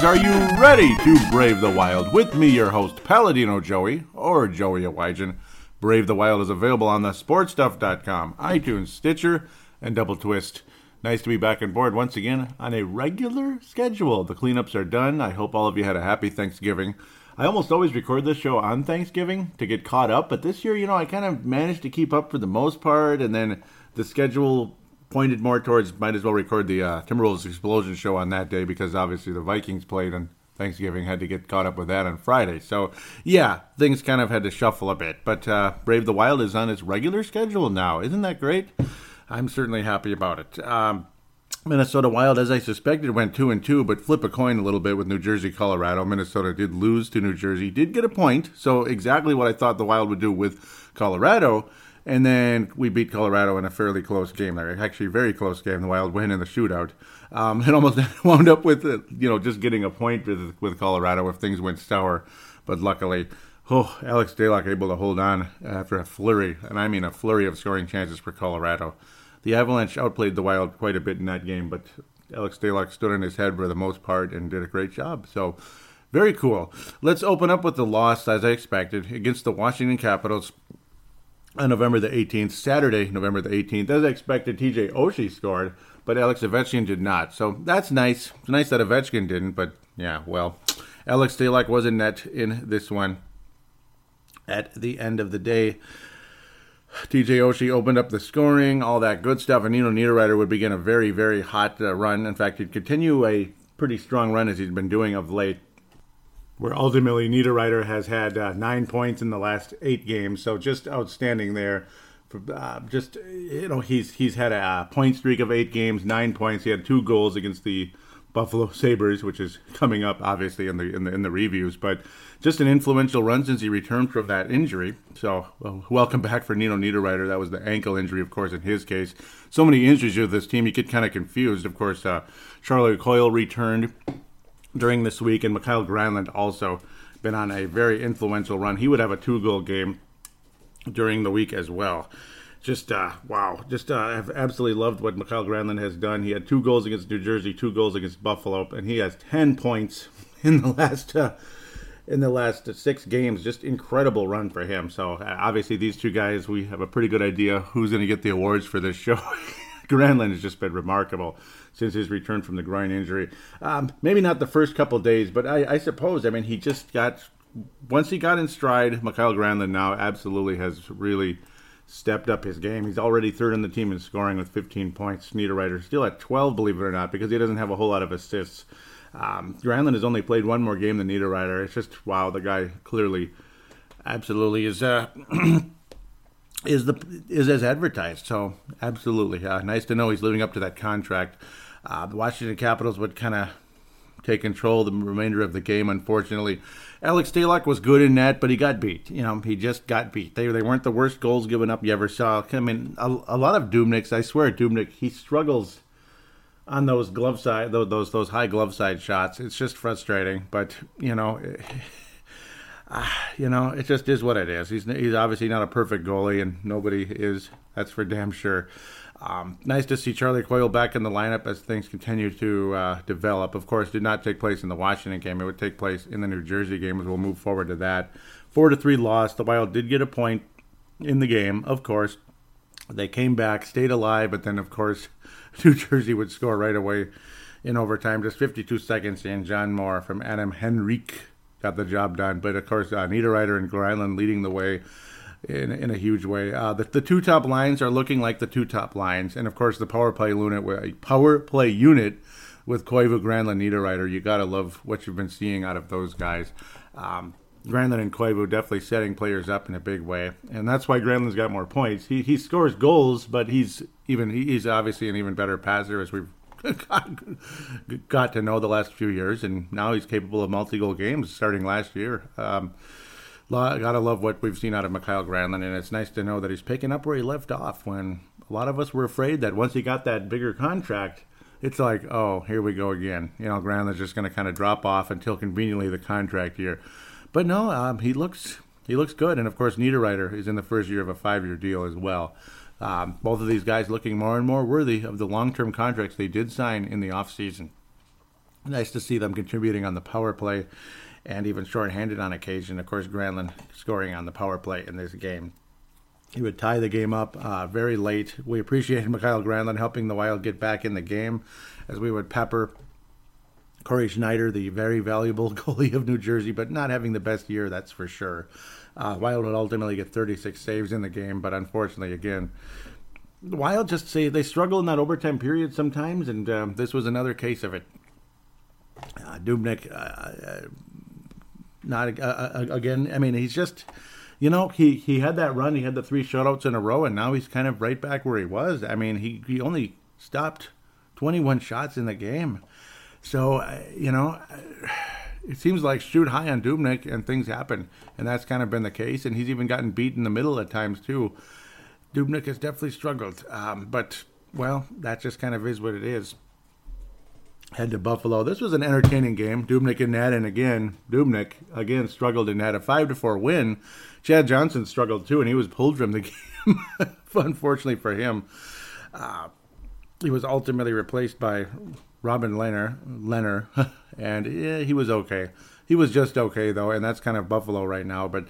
are you ready to brave the wild? With me, your host, Paladino Joey, or Joey Awajan. Brave the Wild is available on the sportstuff.com, iTunes, Stitcher, and Double Twist. Nice to be back on board once again on a regular schedule. The cleanups are done. I hope all of you had a happy Thanksgiving. I almost always record this show on Thanksgiving to get caught up, but this year, you know, I kind of managed to keep up for the most part, and then the schedule pointed more towards might as well record the uh, Timberwolves Explosion show on that day because obviously the Vikings played on Thanksgiving, had to get caught up with that on Friday. So, yeah, things kind of had to shuffle a bit. But uh, Brave the Wild is on its regular schedule now. Isn't that great? I'm certainly happy about it. Um, Minnesota Wild, as I suspected, went two and two, but flip a coin a little bit with New Jersey, Colorado. Minnesota did lose to New Jersey, did get a point, so exactly what I thought the Wild would do with Colorado. And then we beat Colorado in a fairly close game there. Actually, very close game. The Wild win in the shootout. Um, it almost wound up with, uh, you know, just getting a point with, with Colorado if things went sour. But luckily, oh, Alex Stalock able to hold on after a flurry, and I mean a flurry of scoring chances for Colorado. The Avalanche outplayed the Wild quite a bit in that game, but Alex Stalock stood on his head for the most part and did a great job. So, very cool. Let's open up with the loss, as I expected, against the Washington Capitals on November the 18th, Saturday, November the 18th. As I expected, TJ Oshie scored, but Alex Ovechkin did not. So that's nice. It's nice that Ovechkin didn't, but yeah, well, Alex Stalock was in net in this one. At the end of the day, TJ Oshie opened up the scoring, all that good stuff, and Nino Niederreiter would begin a very, very hot uh, run. In fact, he'd continue a pretty strong run as he's been doing of late where ultimately Niederreiter has had uh, nine points in the last eight games. So just outstanding there. For, uh, just you know, he's he's had a point streak of eight games, nine points. He had two goals against the Buffalo Sabres, which is coming up obviously in the in the in the reviews. But just an influential run since he returned from that injury. So well, welcome back for Nino Niederreiter. That was the ankle injury, of course, in his case. So many injuries with this team, you get kind of confused. Of course, uh, Charlie Coyle returned during this week, and Mikael Granlund also been on a very influential run. He would have a two goal game during the week as well. Just uh, wow! Just uh, I've absolutely loved what Mikael Granlund has done. He had two goals against New Jersey, two goals against Buffalo, and he has ten points in the last uh, in the last six games. Just incredible run for him. So uh, obviously, these two guys, we have a pretty good idea who's going to get the awards for this show. Granlund has just been remarkable since his return from the groin injury. Um, maybe not the first couple days, but I, I, suppose. I mean, he just got once he got in stride. Mikael Granlund now absolutely has really stepped up his game. He's already third on the team in scoring with 15 points. Niederreiter still at 12, believe it or not, because he doesn't have a whole lot of assists. Um, Granlund has only played one more game than Niederreiter. It's just wow, the guy clearly, absolutely is. Uh, is the is as advertised. So absolutely, uh, nice to know he's living up to that contract. Uh, the Washington Capitals would kind of take control the remainder of the game. Unfortunately, Alex Stalock was good in net, but he got beat. You know, he just got beat. They they weren't the worst goals given up you ever saw. I mean, a, a lot of Dubnyk's. I swear, Dubnyk he struggles on those glove side those, those high glove side shots. It's just frustrating, but you know. uh, you know, it just is what it is. He's he's obviously not a perfect goalie, and nobody is. That's for damn sure. Um, nice to see Charlie Coyle back in the lineup as things continue to uh, develop. Of course, did not take place in the Washington game. It would take place in the New Jersey game, as we'll move forward to that. Four to three loss. The Wild did get a point in the game, of course. They came back, stayed alive, but then, of course, New Jersey would score right away in overtime. Just 52 seconds in. John Moore from Adam Henrique got the job done. But of course, uh, Niederreiter and Granlund leading the way in, in a huge way. Uh, the, the two top lines are looking like the two top lines, and of course, the power play unit, power play unit with Koivu, Granlund, Niederreiter. You gotta love what you've been seeing out of those guys. Um, Granlund and Koivu definitely setting players up in a big way, and that's why Granlund's got more points. He he scores goals, but he's even he's obviously an even better passer as we've got, to know the last few years, and now he's capable of multi-goal games starting last year. Um, gotta love what we've seen out of Mikael Granlund, and it's nice to know that he's picking up where he left off. When a lot of us were afraid that once he got that bigger contract, it's like, oh, here we go again. You know, Granlund's just going to kind of drop off until conveniently the contract year. But no, um, he looks he looks good, and of course, Niederreiter is in the first year of a five-year deal as well. Um, both of these guys looking more and more worthy of the long term contracts they did sign in the offseason. Nice to see them contributing on the power play and even shorthanded on occasion. Of course, Granlund scoring on the power play in this game. He would tie the game up uh, very late. We appreciated Mikael Granlund helping the Wild get back in the game as we would pepper Cory Schneider, the very valuable goalie of New Jersey, but not having the best year, that's for sure. Uh, Wild would ultimately get 36 saves in the game, but unfortunately, again, Wild just say they struggle in that overtime period sometimes, and um, this was another case of it. Uh, Dubnyk, uh, uh not uh, uh, again. I mean, he's just, you know, he he had that run. He had the three shutouts in a row, and now he's kind of right back where he was. I mean, he he only stopped 21 shots in the game. So, uh, you know, it seems like shoot high on Dubnyk and things happen. And that's kind of been the case. And he's even gotten beat in the middle at times, too. Dubnyk has definitely struggled. Um, but, well, that just kind of is what it is. Head to Buffalo. This was an entertaining game. Dubnyk and net, and again, Dubnyk again struggled and had A five to four win. Chad Johnson struggled too, and he was pulled from the game. Unfortunately for him, uh, he was ultimately replaced by Robin Lehner, Lehner, and yeah, he was okay. He was just okay though, and that's kind of Buffalo right now. But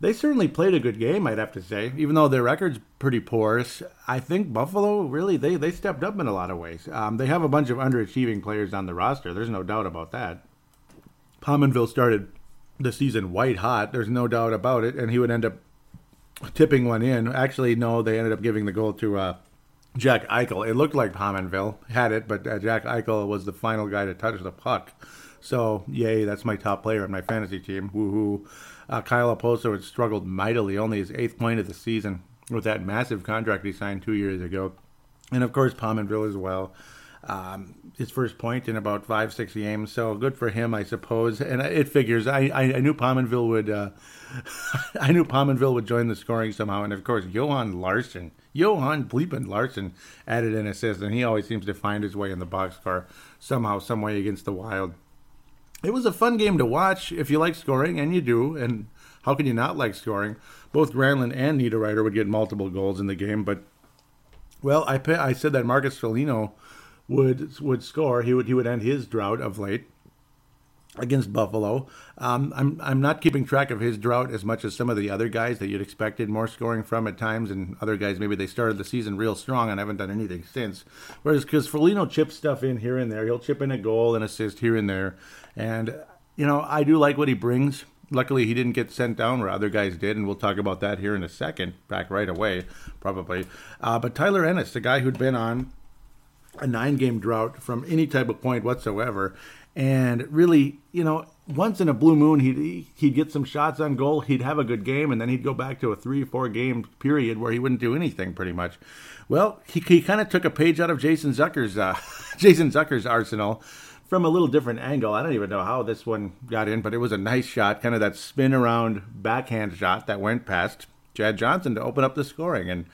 they certainly played a good game, I'd have to say. Even though their record's pretty porous, I think Buffalo really they they stepped up in a lot of ways. Um, they have a bunch of underachieving players on the roster. There's no doubt about that. Pominville started the season white hot. There's no doubt about it, and he would end up tipping one in. Actually, no, they ended up giving the goal to. Uh, Jack Eichel. It looked like Pominville had it, but uh, Jack Eichel was the final guy to touch the puck. So, yay, that's my top player on my fantasy team. Woohoo. Uh, Kyle Okposo had struggled mightily, only his eighth point of the season with that massive contract he signed two years ago. And of course, Pominville as well. Um, his first point in about five, six games. So good for him, I suppose. And it figures. I, I, I knew Pominville would. Uh, I knew Pominville would join the scoring somehow. And of course, Johan Larsson Johan Bleepin Larsson added an assist, and he always seems to find his way in the boxcar somehow, some way against the Wild. It was a fun game to watch if you like scoring, and you do. And how can you not like scoring? Both Granlund and Niederreiter would get multiple goals in the game, but well, I I said that Marcus Foligno would would score. He would he would end his drought of late against Buffalo. Um, I'm I'm not keeping track of his drought as much as some of the other guys that you'd expected more scoring from at times, and other guys maybe they started the season real strong and haven't done anything since. Whereas because Foligno chips stuff in here and there, he'll chip in a goal and assist here and there, and you know I do like what he brings. Luckily, he didn't get sent down where other guys did, and we'll talk about that here in a second, back right away, probably. Uh, but Tyler Ennis, the guy who'd been on a nine game drought from any type of point whatsoever, and really, you know, once in a blue moon, he'd he'd get some shots on goal, he'd have a good game, and then he'd go back to a three four game period where he wouldn't do anything pretty much. Well, he, he kind of took a page out of Jason Zucker's uh, Jason Zucker's arsenal from a little different angle. I don't even know how this one got in, but it was a nice shot, kind of that spin around backhand shot that went past Chad Johnson to open up the scoring. And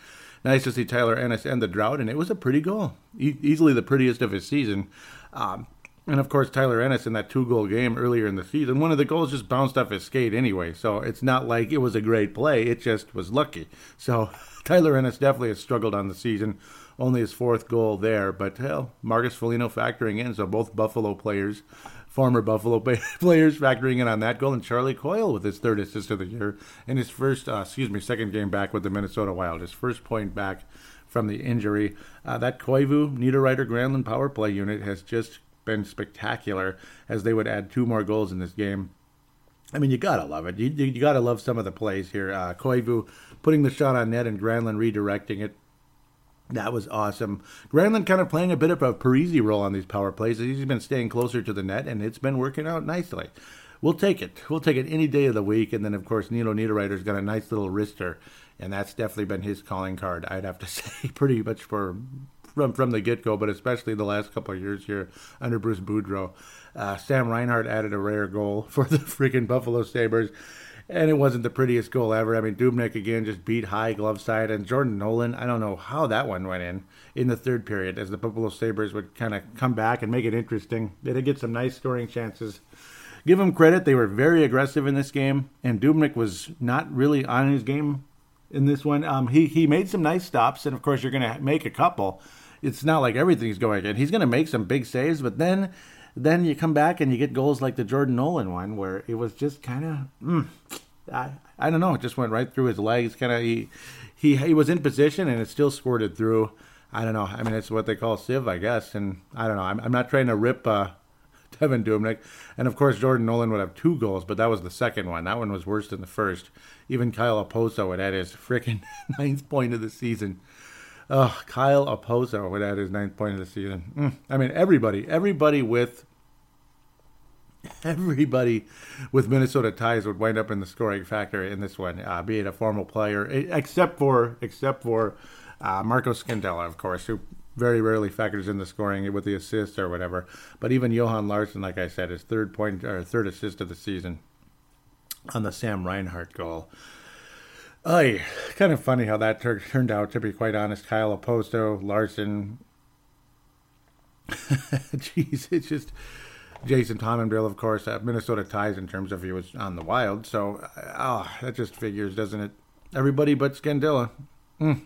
nice to see Tyler Ennis end the drought, and it was a pretty goal, e- easily the prettiest of his season. Um, and of course, Tyler Ennis in that two goal game earlier in the season, one of the goals just bounced off his skate anyway. So it's not like it was a great play, it just was lucky. So Tyler Ennis definitely has struggled on the season. Only his fourth goal there, but hell, Marcus Foligno factoring in. So both Buffalo players, former Buffalo players, factoring in on that goal, and Charlie Coyle with his third assist of the year and his first, uh, excuse me, second game back with the Minnesota Wild, his first point back from the injury. Uh, that Koivu Niederreiter Granlund power play unit has just been spectacular as they would add two more goals in this game. I mean, you gotta love it. You, you, you gotta love some of the plays here. Uh, Koivu putting the shot on net and Granlund redirecting it. That was awesome. Granlund kind of playing a bit of a Parise role on these power plays. He's been staying closer to the net, and it's been working out nicely. We'll take it. We'll take it any day of the week. And then, of course, Nino Niederreiter's got a nice little wrister, and that's definitely been his calling card, I'd have to say, pretty much for from from the get go, but especially the last couple of years here under Bruce Boudreau. Uh, Sam Reinhart added a rare goal for the freaking Buffalo Sabres. And it wasn't the prettiest goal ever. I mean, Dubnyk again just beat high glove side, and Jordan Nolan. I don't know how that one went in in the third period, as the Buffalo Sabres would kind of come back and make it interesting. They did get some nice scoring chances. Give them credit; they were very aggressive in this game, and Dubnyk was not really on his game in this one. Um, he he made some nice stops, and of course, you're going to make a couple it's not like everything's going in. He's going to make some big saves, but then then you come back and you get goals like the Jordan Nolan one, where it was just kind of, mm, I, I don't know, it just went right through his legs. Kind of, he, he, he was in position and it still squirted through. I don't know. I mean, it's what they call sieve, I guess. And I don't know. I'm, I'm not trying to rip uh, Devan Dubnyk. And of course, Jordan Nolan would have two goals, but that was the second one. That one was worse than the first. Even Kyle Okposo would add his freaking ninth point of the season. Oh, Kyle Okposo would add his ninth point of the season. Mm. I mean, everybody, everybody with everybody with Minnesota ties would wind up in the scoring factor in this one, uh, be it a former player, except for except for uh, Marco Scandella, of course, who very rarely factors in the scoring with the assists or whatever. But even Johan Larsson, like I said, his third point or third assist of the season on the Sam Reinhart goal. Oh, kind of funny how that tur- turned out. To be quite honest, Kyle Okposo, Larsson. Jeez, it's just Jason Bill, of course, uh, Minnesota ties in terms of he was on the Wild. So, oh, that just figures, doesn't it? Everybody but Scandella. Mm.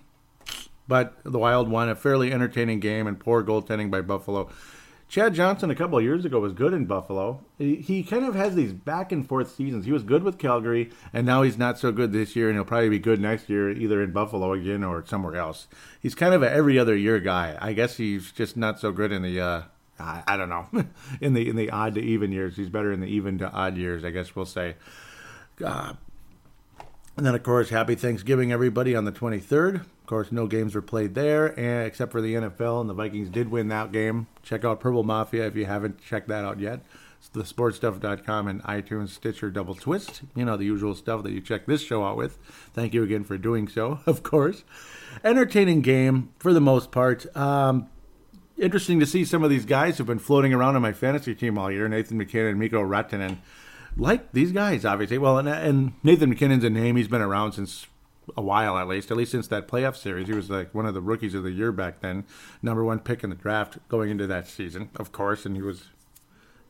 But the Wild won a fairly entertaining game and poor goaltending by Buffalo. Chad Johnson a couple of years ago was good in Buffalo. He, he, kind of has these back and forth seasons. He was good with Calgary, and now he's not so good this year, and he'll probably be good next year, either in Buffalo again or somewhere else. He's kind of a every other year guy. I guess he's just not so good in the. Uh, I, I don't know, in the in the odd to even years. He's better in the even to odd years, I guess we'll say. Uh, and then, of course, happy Thanksgiving, everybody, on the 23rd course, no games were played there, and, except for the NFL, and the Vikings did win that game. Check out Purple Mafia if you haven't checked that out yet. It's the thesportstuff.com and iTunes, Stitcher, Double Twist. You know, the usual stuff that you check this show out with. Thank you again for doing so, of course. Entertaining game for the most part. Um, interesting to see some of these guys who've been floating around on my fantasy team all year Nathan MacKinnon, Mikko Rantanen. Like these guys, obviously. Well, and, and Nathan MacKinnon's a name. He's been around since a while at least, at least since that playoff series. He was like one of the rookies of the year back then, number one pick in the draft going into that season, of course, and he was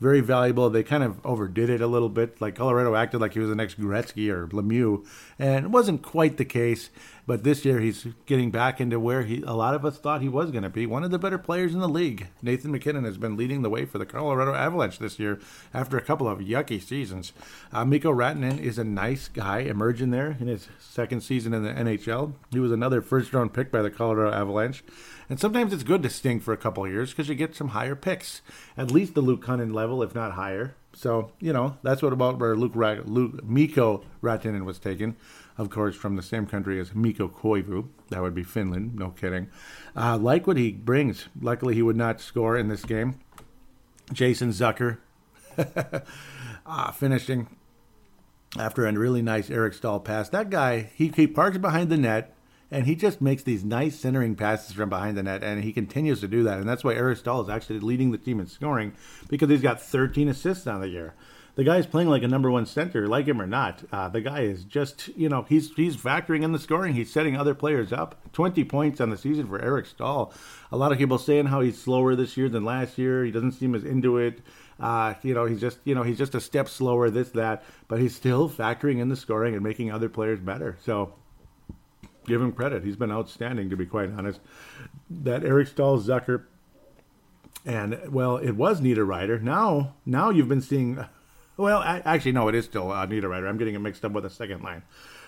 very valuable. They kind of overdid it a little bit. Like Colorado acted like he was the next Gretzky or Lemieux, and it wasn't quite the case. But this year he's getting back into where he a lot of us thought he was going to be, one of the better players in the league. Nathan MacKinnon has been leading the way for the Colorado Avalanche this year after a couple of yucky seasons. Uh, Mikko Rantanen is a nice guy emerging there in his second season in the NHL. He was another first round pick by the Colorado Avalanche. And sometimes it's good to sting for a couple years because you get some higher picks, at least the Luke Kunin level, if not higher. So you know that's what about where Luke, Ra- Luke Mikko Rantanen was taken, of course, from the same country as Mikko Koivu. That would be Finland. No kidding. Uh, like what he brings. Luckily, he would not score in this game. Jason Zucker uh, finishing after a really nice Eric Staal pass. That guy, he, he parks behind the net and he just makes these nice centering passes from behind the net, and he continues to do that. And that's why Eric Staal is actually leading the team in scoring because he's got 13 assists on the year. The guy's playing like a number one center, like him or not. Uh, the guy is just, you know, he's he's factoring in the scoring. He's setting other players up. 20 points on the season for Eric Staal. A lot of people saying how he's slower this year than last year. He doesn't seem as into it. Uh, you know, he's just, you know, he's just a step slower, this, that, but he's still factoring in the scoring and making other players better. So give him credit. He's been outstanding, to be quite honest. That Eric Staal, Zucker, and well, it was Niederreiter. Now, now you've been seeing. Well, I, actually, no, it is still uh, Niederreiter. I'm getting it mixed up with the second line.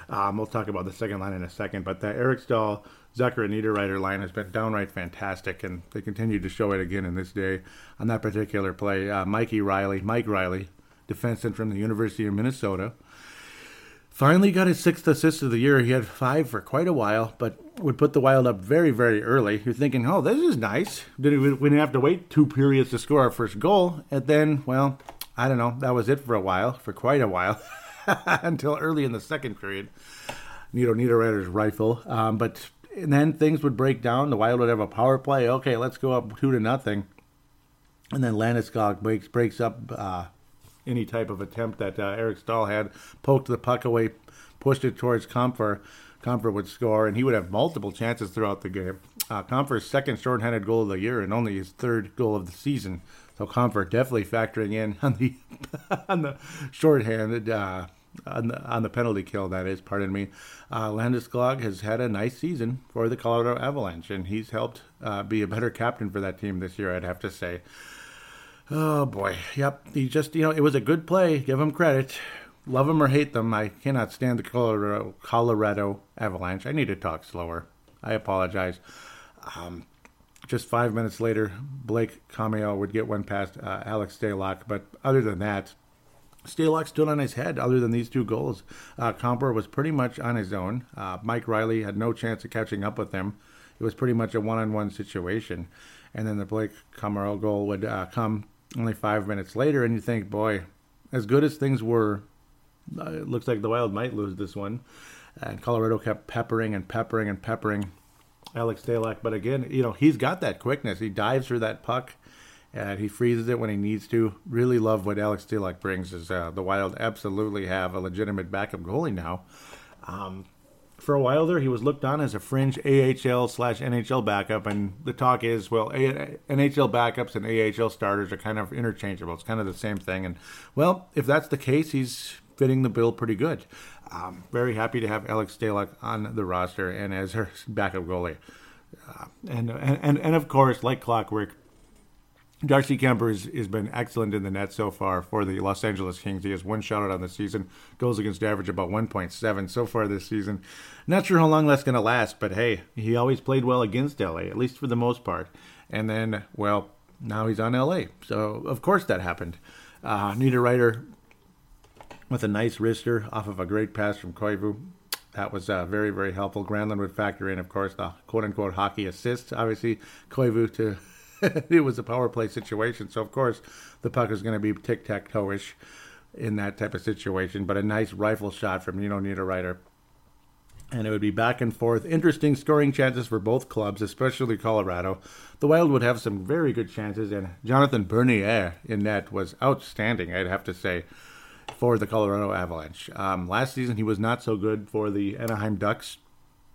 Um, we'll talk about the second line in a second, but that Eric Staal, Zucker, and Niederreiter line has been downright fantastic, and they continue to show it again in this day on that particular play. Uh, Mikey Reilly, Mike Reilly, defenseman from the University of Minnesota, Finally got his sixth assist of the year. He had five for quite a while, but would put the Wild up very, very early. You're thinking, oh, this is nice. We didn't have to wait two periods to score our first goal. And then, well, I don't know. That was it for a while, for quite a while, until early in the second period. Nino Niederreiter's rifle. Um, but then things would break down. The Wild would have a power play. Okay, let's go up two to nothing. And then Landeskog breaks breaks up uh, any type of attempt that uh, Eric Staal had, poked the puck away, pushed it towards Compher. Compher would score, and he would have multiple chances throughout the game. Uh, second shorthanded goal of the year, and only his third goal of the season. So Compher definitely factoring in on the on the shorthanded uh, on the on the penalty kill. That is, pardon me. Uh, Landeskog has had a nice season for the Colorado Avalanche, and he's helped uh, be a better captain for that team this year. I'd have to say. Oh boy, yep. He just, you know, it was a good play. Give him credit. Love them or hate them, I cannot stand the Colorado, Colorado Avalanche. I need to talk slower. I apologize. Um, just five minutes later, Blake Comeau would get one past uh, Alex Stalock. But other than that, Stalock stood on his head other than these two goals. Uh, Compher was pretty much on his own. Uh, Mike Reilly had no chance of catching up with him. It was pretty much a one on one situation. And then the Blake Comeau goal would uh, come only five minutes later, and you think, boy, as good as things were uh, it looks like the Wild might lose this one. And Colorado kept peppering and peppering and peppering Alex Stalock. But again, you know, he's got that quickness. He dives for that puck and he freezes it when he needs to. Really love what Alex Stalock brings. Is uh, the Wild absolutely have a legitimate backup goalie now. Um, for a while there, he was looked on as a fringe AHL slash NHL backup, and the talk is, well, a- NHL backups and AHL starters are kind of interchangeable. It's kind of the same thing, and well, if that's the case, he's fitting the bill pretty good. Um, very happy to have Alex Stalock on the roster and as her backup goalie. Uh, and, and and of course, like clockwork, Darcy Kuemper has, has been excellent in the net so far for the Los Angeles Kings. He has one shutout out on the season, goals against average about 1.7 so far this season. Not sure how long that's going to last, but hey, he always played well against LA, at least for the most part. And then, well, now he's on LA, so of course that happened. Uh, Niederreiter with a nice wrister off of a great pass from Koivu. That was uh, very, very helpful. Granlund would factor in, of course, the quote unquote hockey assists. Obviously, Koivu to. it was a power play situation. So, of course, the puck is going to be tic tac toe ish in that type of situation. But a nice rifle shot from Nino Niederreiter. And it would be back and forth. Interesting scoring chances for both clubs, especially Colorado. The Wild would have some very good chances, and Jonathan Bernier in net was outstanding, I'd have to say for the Colorado Avalanche. Um, last season, he was not so good for the Anaheim Ducks.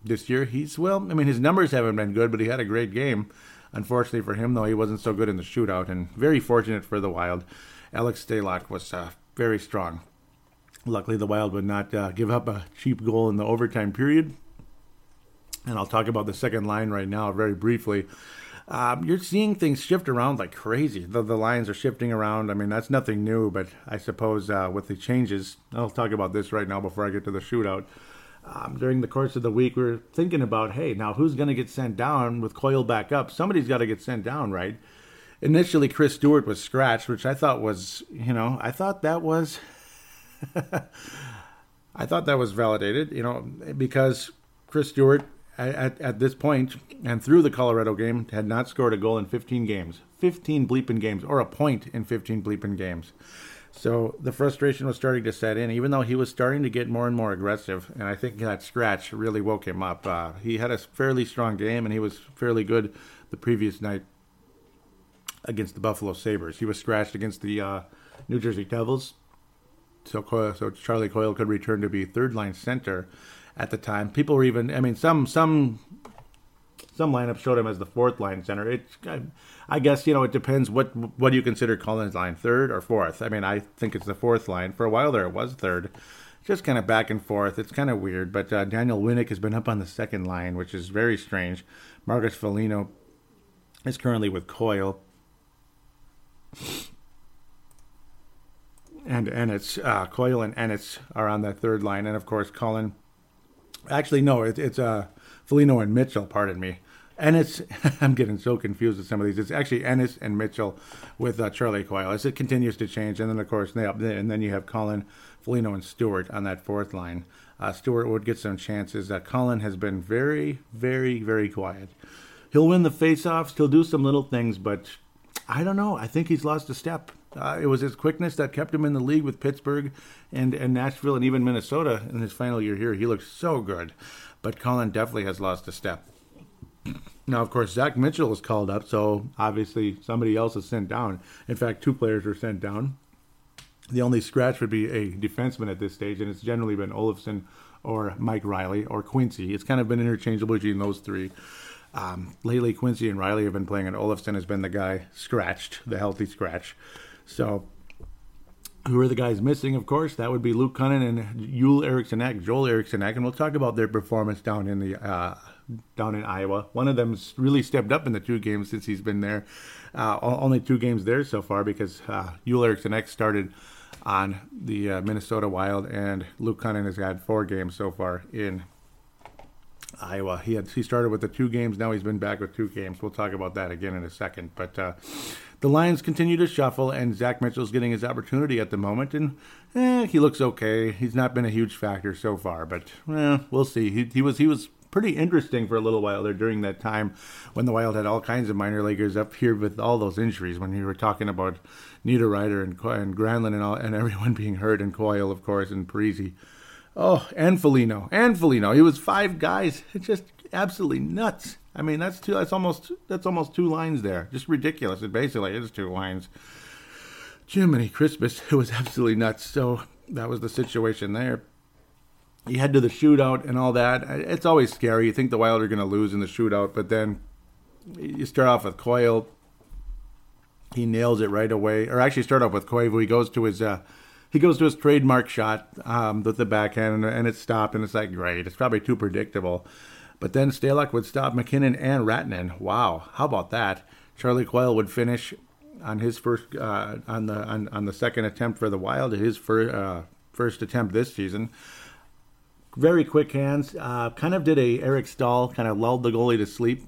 This year, he's, well, I mean, his numbers haven't been good, but he had a great game. Unfortunately for him, though, he wasn't so good in the shootout, and very fortunate for the Wild. Alex Stalock was uh, very strong. Luckily, the Wild would not uh, give up a cheap goal in the overtime period. And I'll talk about the second line right now very briefly. Um, you're seeing things shift around like crazy. The, the lines are shifting around. I mean, that's nothing new, but I suppose uh, with the changes, I'll talk about this right now before I get to the shootout. Um, during the course of the week, we are thinking about, hey, now who's going to get sent down with Coyle back up? Somebody's got to get sent down, right? Initially, Chris Stewart was scratched, which I thought was, you know, I thought that was, I thought that was validated, you know, because Chris Stewart at, at this point and through the Colorado game had not scored a goal in 15 games. 15 bleeping games, or a point in 15 bleeping games. So the frustration was starting to set in, even though he was starting to get more and more aggressive. And I think that scratch really woke him up. Uh, he had a fairly strong game, and he was fairly good the previous night against the Buffalo Sabres. He was scratched against the uh, New Jersey Devils. So, so Charlie Coyle could return to be third line center at the time. People were even, I mean, some some some lineups showed him as the fourth line center. It, I guess you know, it depends what what do you consider Cullen's line, third or fourth. I mean, I think it's the fourth line. For a while there, it was third. Just kind of back and forth. It's kind of weird. But uh, Daniel Winnik has been up on the second line, which is very strange. Marcus Foligno is currently with Coyle. And Ennis, uh, Coyle and Ennis are on that third line, and of course Cullen Actually, no, it, it's uh, Foligno and Mitchell. Pardon me. Ennis, I'm getting so confused with some of these. It's actually Ennis and Mitchell with uh, Charlie Coyle as it continues to change. And then, of course, and then you have Cullen, Foligno, and Stewart on that fourth line. Uh, Stewart would get some chances. Uh, Cullen has been very, very, very quiet. He'll win the faceoffs. He'll do some little things, but I don't know. I think he's lost a step. Uh, it was his quickness that kept him in the league with Pittsburgh and, and Nashville and even Minnesota in his final year here. He looked so good. But Cullen definitely has lost a step. Now, of course, Zach Mitchell is called up, so obviously somebody else is sent down. In fact, two players were sent down. The only scratch would be a defenseman at this stage, and it's generally been Olofsson or Mike Reilly or Quincey. It's kind of been interchangeable between those three. Um, lately, Quincey and Reilly have been playing, and Olofsson has been the guy scratched, the healthy scratch. So who are the guys missing, of course? That would be Luke Kunin and Joel Eriksson Ek, Joel Eriksson Ek, and we'll talk about their performance down in the uh, down in Iowa. One of them's really stepped up in the two games since he's been there. Uh, only two games there so far because uh, Joel Eriksson Ek started on the uh, Minnesota Wild, and Luke Kunin has had four games so far in Iowa. He had he started with the two games. Now he's been back with two games. We'll talk about that again in a second. But uh, the Lions continue to shuffle, and Zach Mitchell's getting his opportunity at the moment, and eh, he looks okay. He's not been a huge factor so far, but eh, we'll see. He, he was he was pretty interesting for a little while there during that time when the Wild had all kinds of minor leaguers up here with all those injuries. When you were talking about Niederreiter and and Granlund and all, and everyone being hurt, and Coyle, of course, and Parise. Oh, and Foligno, and Foligno. He was five guys. It's just absolutely nuts. I mean, that's two. That's almost that's almost two lines there. Just ridiculous. It basically is two lines. Jiminy Christmas, it was absolutely nuts. So that was the situation there. You head to the shootout and all that. It's always scary. You think the Wild are going to lose in the shootout, but then you start off with Coyle. He nails it right away. Or actually, start off with Koivu. He goes to his uh, he goes to his trademark shot um, with the backhand, and, and it's stopped. And it's like great. It's probably too predictable. But then Stalock would stop MacKinnon and Rantanen. Wow, how about that? Charlie Coyle would finish on his first uh, on the on, on the second attempt for the Wild, his first uh, first attempt this season. Very quick hands. Uh, kind of did a Eric Staal, kind of lulled the goalie to sleep.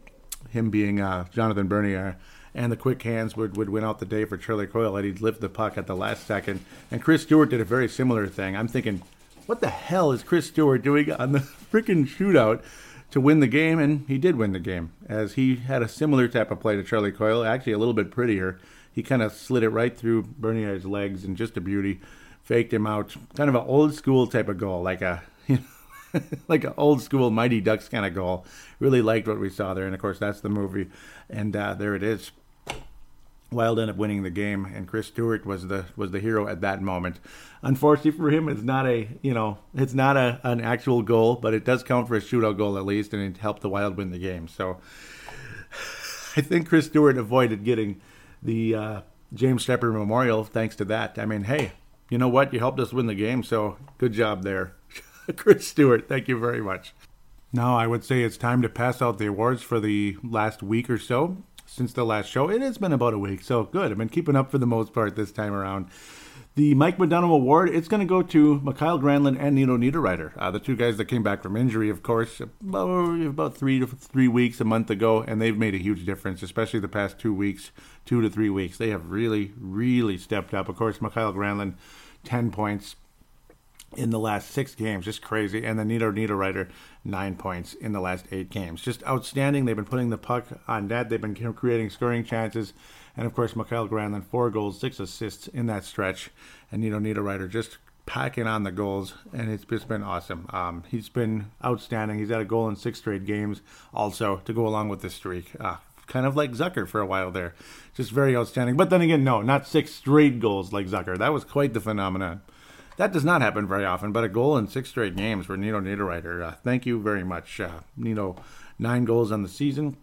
Him being uh, Jonathan Bernier. And the quick hands would, would win out the day for Charlie Coyle. And he'd lift the puck at the last second. And Chris Stewart did a very similar thing. I'm thinking, what the hell is Chris Stewart doing on the freaking shootout? To win the game, and he did win the game, as he had a similar type of play to Charlie Coyle, actually a little bit prettier. He kind of slid it right through Bernier's legs, and just a beauty. Faked him out, kind of an old school type of goal, like a you know, like an old school Mighty Ducks kind of goal. Really liked what we saw there, and of course that's the movie, and uh, there it is. Wild ended up winning the game, and Chris Stewart was the was the hero at that moment. Unfortunately for him, it's not a you know it's not a an actual goal, but it does count for a shootout goal at least, and it helped the Wild win the game. So I think Chris Stewart avoided getting the uh, James Sheppard Memorial thanks to that. I mean, hey, you know what? You helped us win the game, so good job there, Chris Stewart. Thank you very much. Now I would say it's time to pass out the awards for the last week or so since the last show. It has been about a week, so good. I've been keeping up for the most part this time around. The Mike McDonough Award, it's going to go to Mikael Granlund and Nino Niederreiter, uh, the two guys that came back from injury, of course, about, about three to three weeks, a month ago, and they've made a huge difference, especially the past two weeks, two to three weeks. They have really, really stepped up. Of course, Mikael Granlund, 10 points in the last six games, just crazy. And then Nino Niederreiter, nine points in the last eight games. Just outstanding. They've been putting the puck on net. They've been creating scoring chances. And of course, Mikael Granlund, four goals, six assists in that stretch. And Nino Niederreiter just packing on the goals, and it's just been awesome. Um, he's been outstanding. He's had a goal in six straight games also to go along with the streak. Uh, kind of like Zucker for a while there. Just very outstanding. But then again, no, not six straight goals like Zucker. That was quite the phenomenon. That does not happen very often, but a goal in six straight games for Nino Niederreiter. Uh, thank you very much. Uh, Nino, nine goals on the season.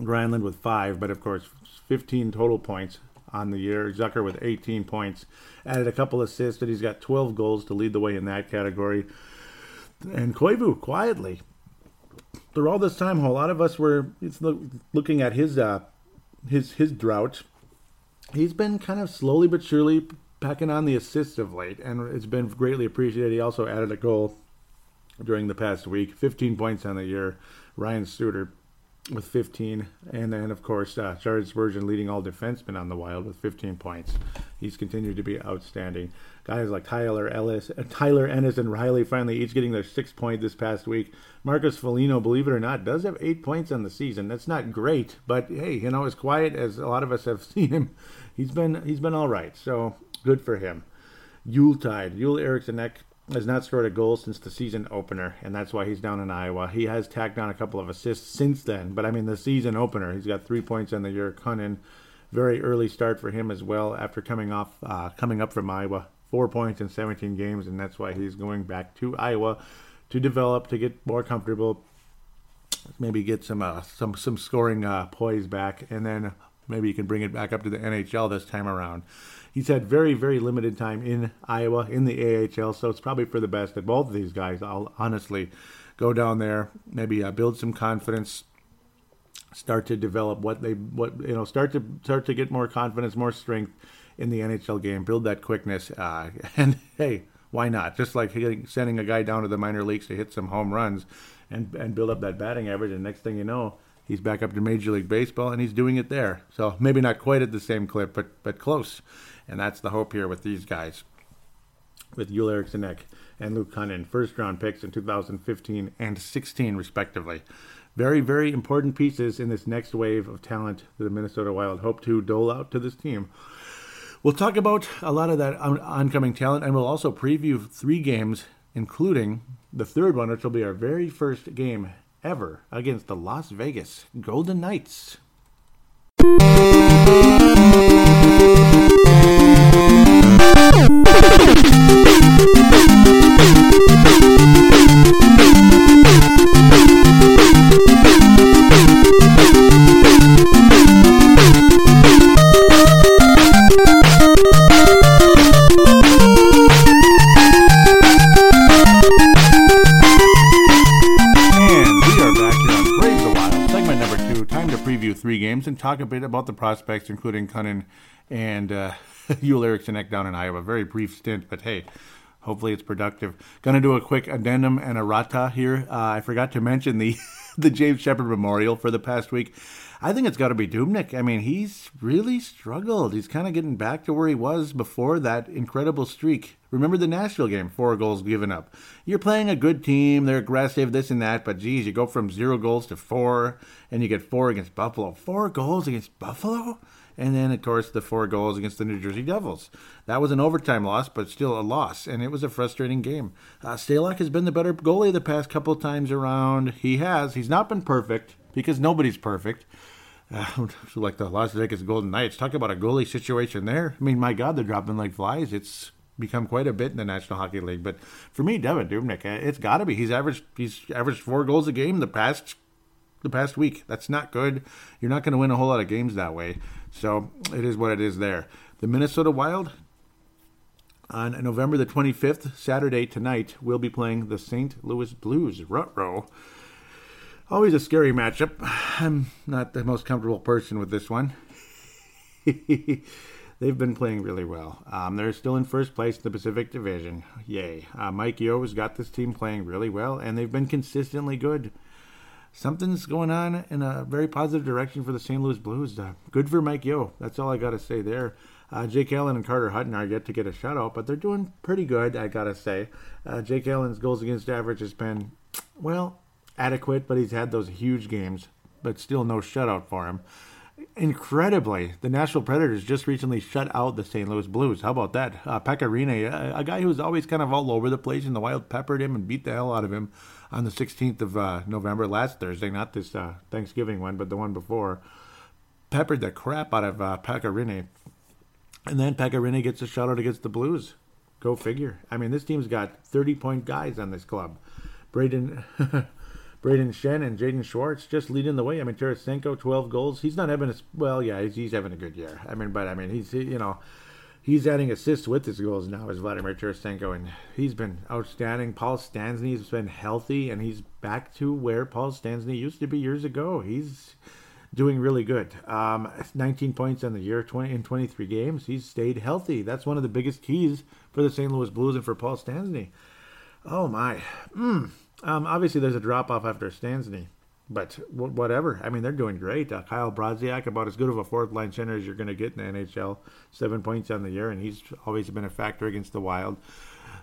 Granlund with five, but of course, 15 total points on the year. Zucker with 18 points. Added a couple assists, but he's got 12 goals to lead the way in that category. And Koivu, quietly, through all this time, a lot of us were looking at his uh, his his drought. He's been kind of slowly but surely packing on the assists of late, and it's been greatly appreciated. He also added a goal during the past week, 15 points on the year. Ryan Suter with 15, and then of course uh, Jared Spurgeon leading all defensemen on the Wild with 15 points. He's continued to be outstanding. Guys like Tyler Ellis, uh, Tyler Ennis, and Reilly finally each getting their sixth point this past week. Marcus Foligno, believe it or not, does have eight points on the season. That's not great, but hey, you know, as quiet as a lot of us have seen him, he's been he's been all right. So Good for him. Yuletide. Yule Eriksson Ek has not scored a goal since the season opener, and that's why he's down in Iowa. He has tacked on a couple of assists since then, but I mean, the season opener, he's got three points on the year. Kunin, very early start for him as well after coming off, uh, coming up from Iowa. Four points in 17 games, and that's why he's going back to Iowa to develop, to get more comfortable, maybe get some uh, some some scoring uh, poise back, and then maybe he can bring it back up to the NHL this time around. He's had very, very limited time in Iowa in the AHL, so it's probably for the best that both of these guys, I'll honestly go down there, maybe uh, build some confidence, start to develop what they what you know start to start to get more confidence, more strength in the NHL game, build that quickness, uh, and hey, why not? Just like sending a guy down to the minor leagues to hit some home runs and and build up that batting average, and next thing you know, he's back up to Major League Baseball and he's doing it there. So maybe not quite at the same clip, but but close, and that's the hope here with these guys, with Eriksson Ek and Luke Kunin, first round picks in 2015 and 16 respectively very, very important pieces in this next wave of talent that the Minnesota Wild hope to dole out to this team. We'll talk about a lot of that on- oncoming talent, and we'll also preview three games, including the third one, which will be our very first game ever against the Las Vegas Golden Knights. Talk a bit about the prospects, including Kunin and uh, Joel Eriksson Ek down in Iowa. Very brief stint, but hey, hopefully it's productive. Gonna do a quick addendum and errata here. Uh, I forgot to mention the the James Sheppard Memorial for the past week. I think it's got to be Dubnyk. I mean, he's really struggled. He's kind of getting back to where he was before that incredible streak. Remember the Nashville game, four goals given up. You're playing a good team, they're aggressive, this and that, but geez, you go from zero goals to four, and you get four against Buffalo. Four goals against Buffalo? And then, of course, the four goals against the New Jersey Devils. That was an overtime loss, but still a loss, and it was a frustrating game. Uh, Stalock has been the better goalie the past couple times around. He has. He's not been perfect because nobody's perfect. Uh, like the Las Vegas Golden Knights. Talk about a goalie situation there. I mean, my God, they're dropping like flies. It's become quite a bit in the National Hockey League. But for me, Devan Dubnyk, uh, it's got to be. He's averaged he's averaged four goals a game the past the past week. That's not good. You're not going to win a whole lot of games that way. So it is what it is there. The Minnesota Wild on November the 25th, Saturday tonight, will be playing the St. Louis Blues. Rutro. Always a scary matchup. I'm not the most comfortable person with this one. They've been playing really well. Um, they're still in first place in the Pacific Division. Yay. Uh, Mike Yeo has got this team playing really well, and they've been consistently good. Something's going on in a very positive direction for the St. Louis Blues. Uh, good for Mike Yeo. That's all I got to say there. Uh, Jake Allen and Carter Hutton are yet to get a shutout, but they're doing pretty good, I got to say. Uh, Jake Allen's goals against average has been, well, adequate, but he's had those huge games, but still no shutout for him. Incredibly, the Nashville Predators just recently shut out the St. Louis Blues. How about that? Uh, a, a, guy who was always kind of all over the place, and the Wild peppered him and beat the hell out of him on the 16th of uh, November, last Thursday, not this uh, Thanksgiving one, but the one before. Peppered the crap out of uh, And then Pekka gets a shutout against the Blues. Go figure. I mean, this team's got 30 point guys on this club. Brayden Brayden Schenn and Jaden Schwartz just leading the way. I mean, Tarasenko, 12 goals. He's not having a, well, yeah, he's, he's having a good year. I mean, but I mean, he's, you know, he's adding assists with his goals now as Vladimir Tarasenko, and he's been outstanding. Paul Stastny's been healthy, and he's back to where Paul Stastny used to be years ago. He's doing really good. Um, 19 points on the year, 20 in 23 games. He's stayed healthy. That's one of the biggest keys for the St. Louis Blues and for Paul Stastny. Oh my. Mm. Um, obviously, there's a drop off after Stastny, but w- whatever. I mean, they're doing great. Uh, Kyle Brodziak, about as good of a fourth line center as you're going to get in the NHL. Seven points on the year, and he's always been a factor against the Wild.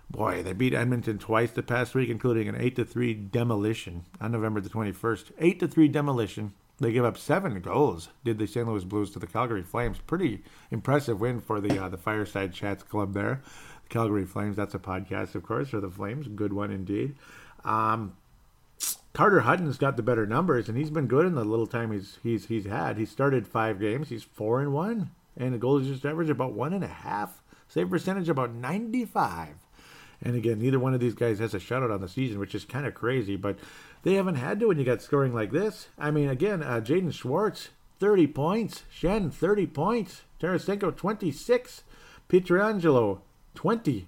Boy, they beat Edmonton twice the past week, including an eight to three demolition on November the 21st. Eight to three demolition. They gave up seven goals. Did the St. Louis Blues to the Calgary Flames? Pretty impressive win for the uh, the Fireside Chats Club there. The Calgary Flames. That's a podcast, of course, for the Flames. Good one indeed. Um, Carter Hutton's got the better numbers, and he's been good in the little time he's he's he's had. He started five games. He's four and one, and the goal is just average about one and a half. Save percentage about ninety five. And again, neither one of these guys has a shutout on the season, which is kind of crazy. But they haven't had to when you got scoring like this. I mean, again, uh, Jaden Schwartz, 30 points. Schenn, 30 points. Tarasenko, 26. Pietrangelo, 20.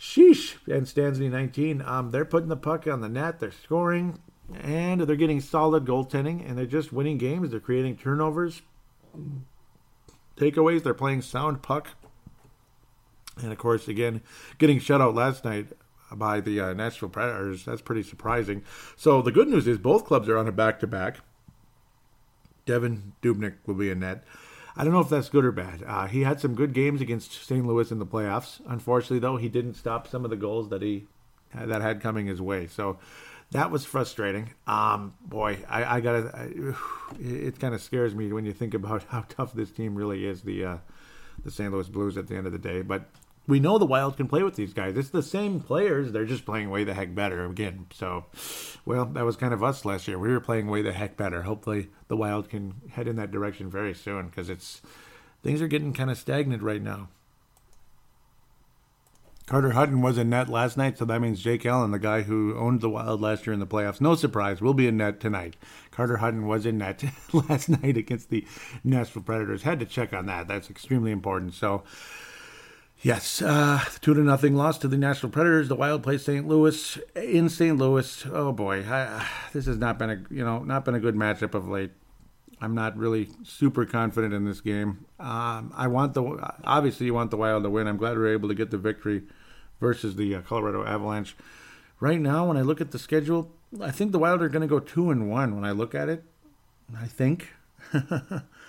Sheesh. And Stastny, 19. Um, they're putting the puck on the net. They're scoring. And they're getting solid goaltending. And they're just winning games. They're creating turnovers. Takeaways. They're playing sound puck. And of course, again, getting shut out last night by the uh, Nashville Predators. That's pretty surprising. So the good news is both clubs are on a back to back. Devan Dubnyk will be in net. I don't know if that's good or bad. Uh, he had some good games against St. Louis in the playoffs. Unfortunately, though, he didn't stop some of the goals that he that had coming his way. So that was frustrating. Um, boy, I, I gotta. I, it kind of scares me when you think about how tough this team really is. The uh, the St. Louis Blues at the end of the day, but we know the Wild can play with these guys. It's the same players. They're just playing way the heck better again. So, well, that was kind of us last year. We were playing way the heck better. Hopefully, the Wild can head in that direction very soon because it's things are getting kind of stagnant right now. Carter Hutton was in net last night, so that means Jake Allen, the guy who owned the Wild last year in the playoffs, no surprise, will be in net tonight. Carter Hutton was in net last night against the Nashville Predators. Had to check on that. That's extremely important. So, Yes, uh, two to nothing loss to the Nashville Predators. The Wild play St. Louis in St. Louis. Oh boy, I, this has not been a you know not been a good matchup of late. I'm not really super confident in this game. Um, I want the obviously you want the Wild to win. I'm glad we are able to get the victory versus the uh, Colorado Avalanche. Right now, when I look at the schedule, I think the Wild are going to go two and one. When I look at it, I think.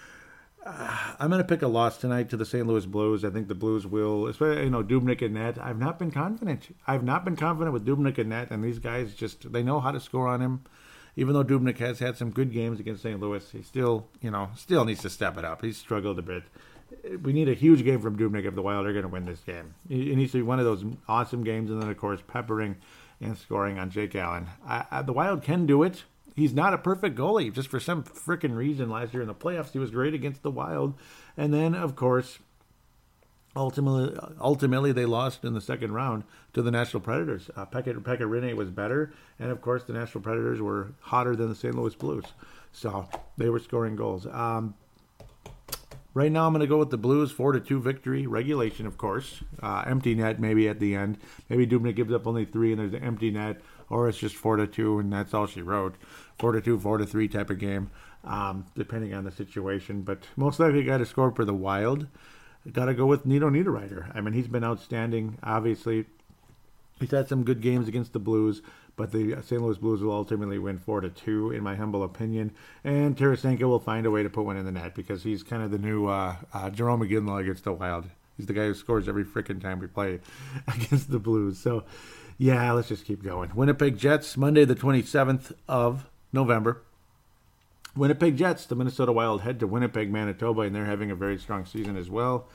I'm going to pick a loss tonight to the St. Louis Blues. I think the Blues will, especially you know Dubnyk and net. I've not been confident. I've not been confident with Dubnyk and net, and these guys just they know how to score on him. Even though Dubnyk has had some good games against St. Louis, he still you know still needs to step it up. He's struggled a bit. We need a huge game from Dubnyk if the Wild are going to win this game. It needs to be one of those awesome games, and then of course peppering and scoring on Jake Allen. I, I, the Wild can do it he's not a perfect goalie. Just for some freaking reason, last year in the playoffs, he was great against the Wild, and then of course, ultimately, ultimately they lost in the second round to the Nashville Predators. Uh, Pekka, Pekka was better, and of course, the Nashville Predators were hotter than the St. Louis Blues, so they were scoring goals. Um, Right now, I'm going to go with the Blues, four to two victory, regulation, of course. Uh, empty net, maybe at the end. Maybe Dubnyk gives up only three, and there's an empty net, or it's just four to two, and that's all she wrote. Four to two, four to three type of game, um, depending on the situation. But most likely, got to score for the Wild. Got to go with Nino Niederreiter. I mean, he's been outstanding. Obviously, he's had some good games against the Blues but the St. Louis Blues will ultimately win four to two, in my humble opinion. And Tarasenko will find a way to put one in the net because he's kind of the new uh, uh, Jarome Iginla against the Wild. He's the guy who scores every freaking time we play against the Blues. So, yeah, let's just keep going. Winnipeg Jets, Monday the 27th of November. Winnipeg Jets, the Minnesota Wild head to Winnipeg, Manitoba, and they're having a very strong season as well.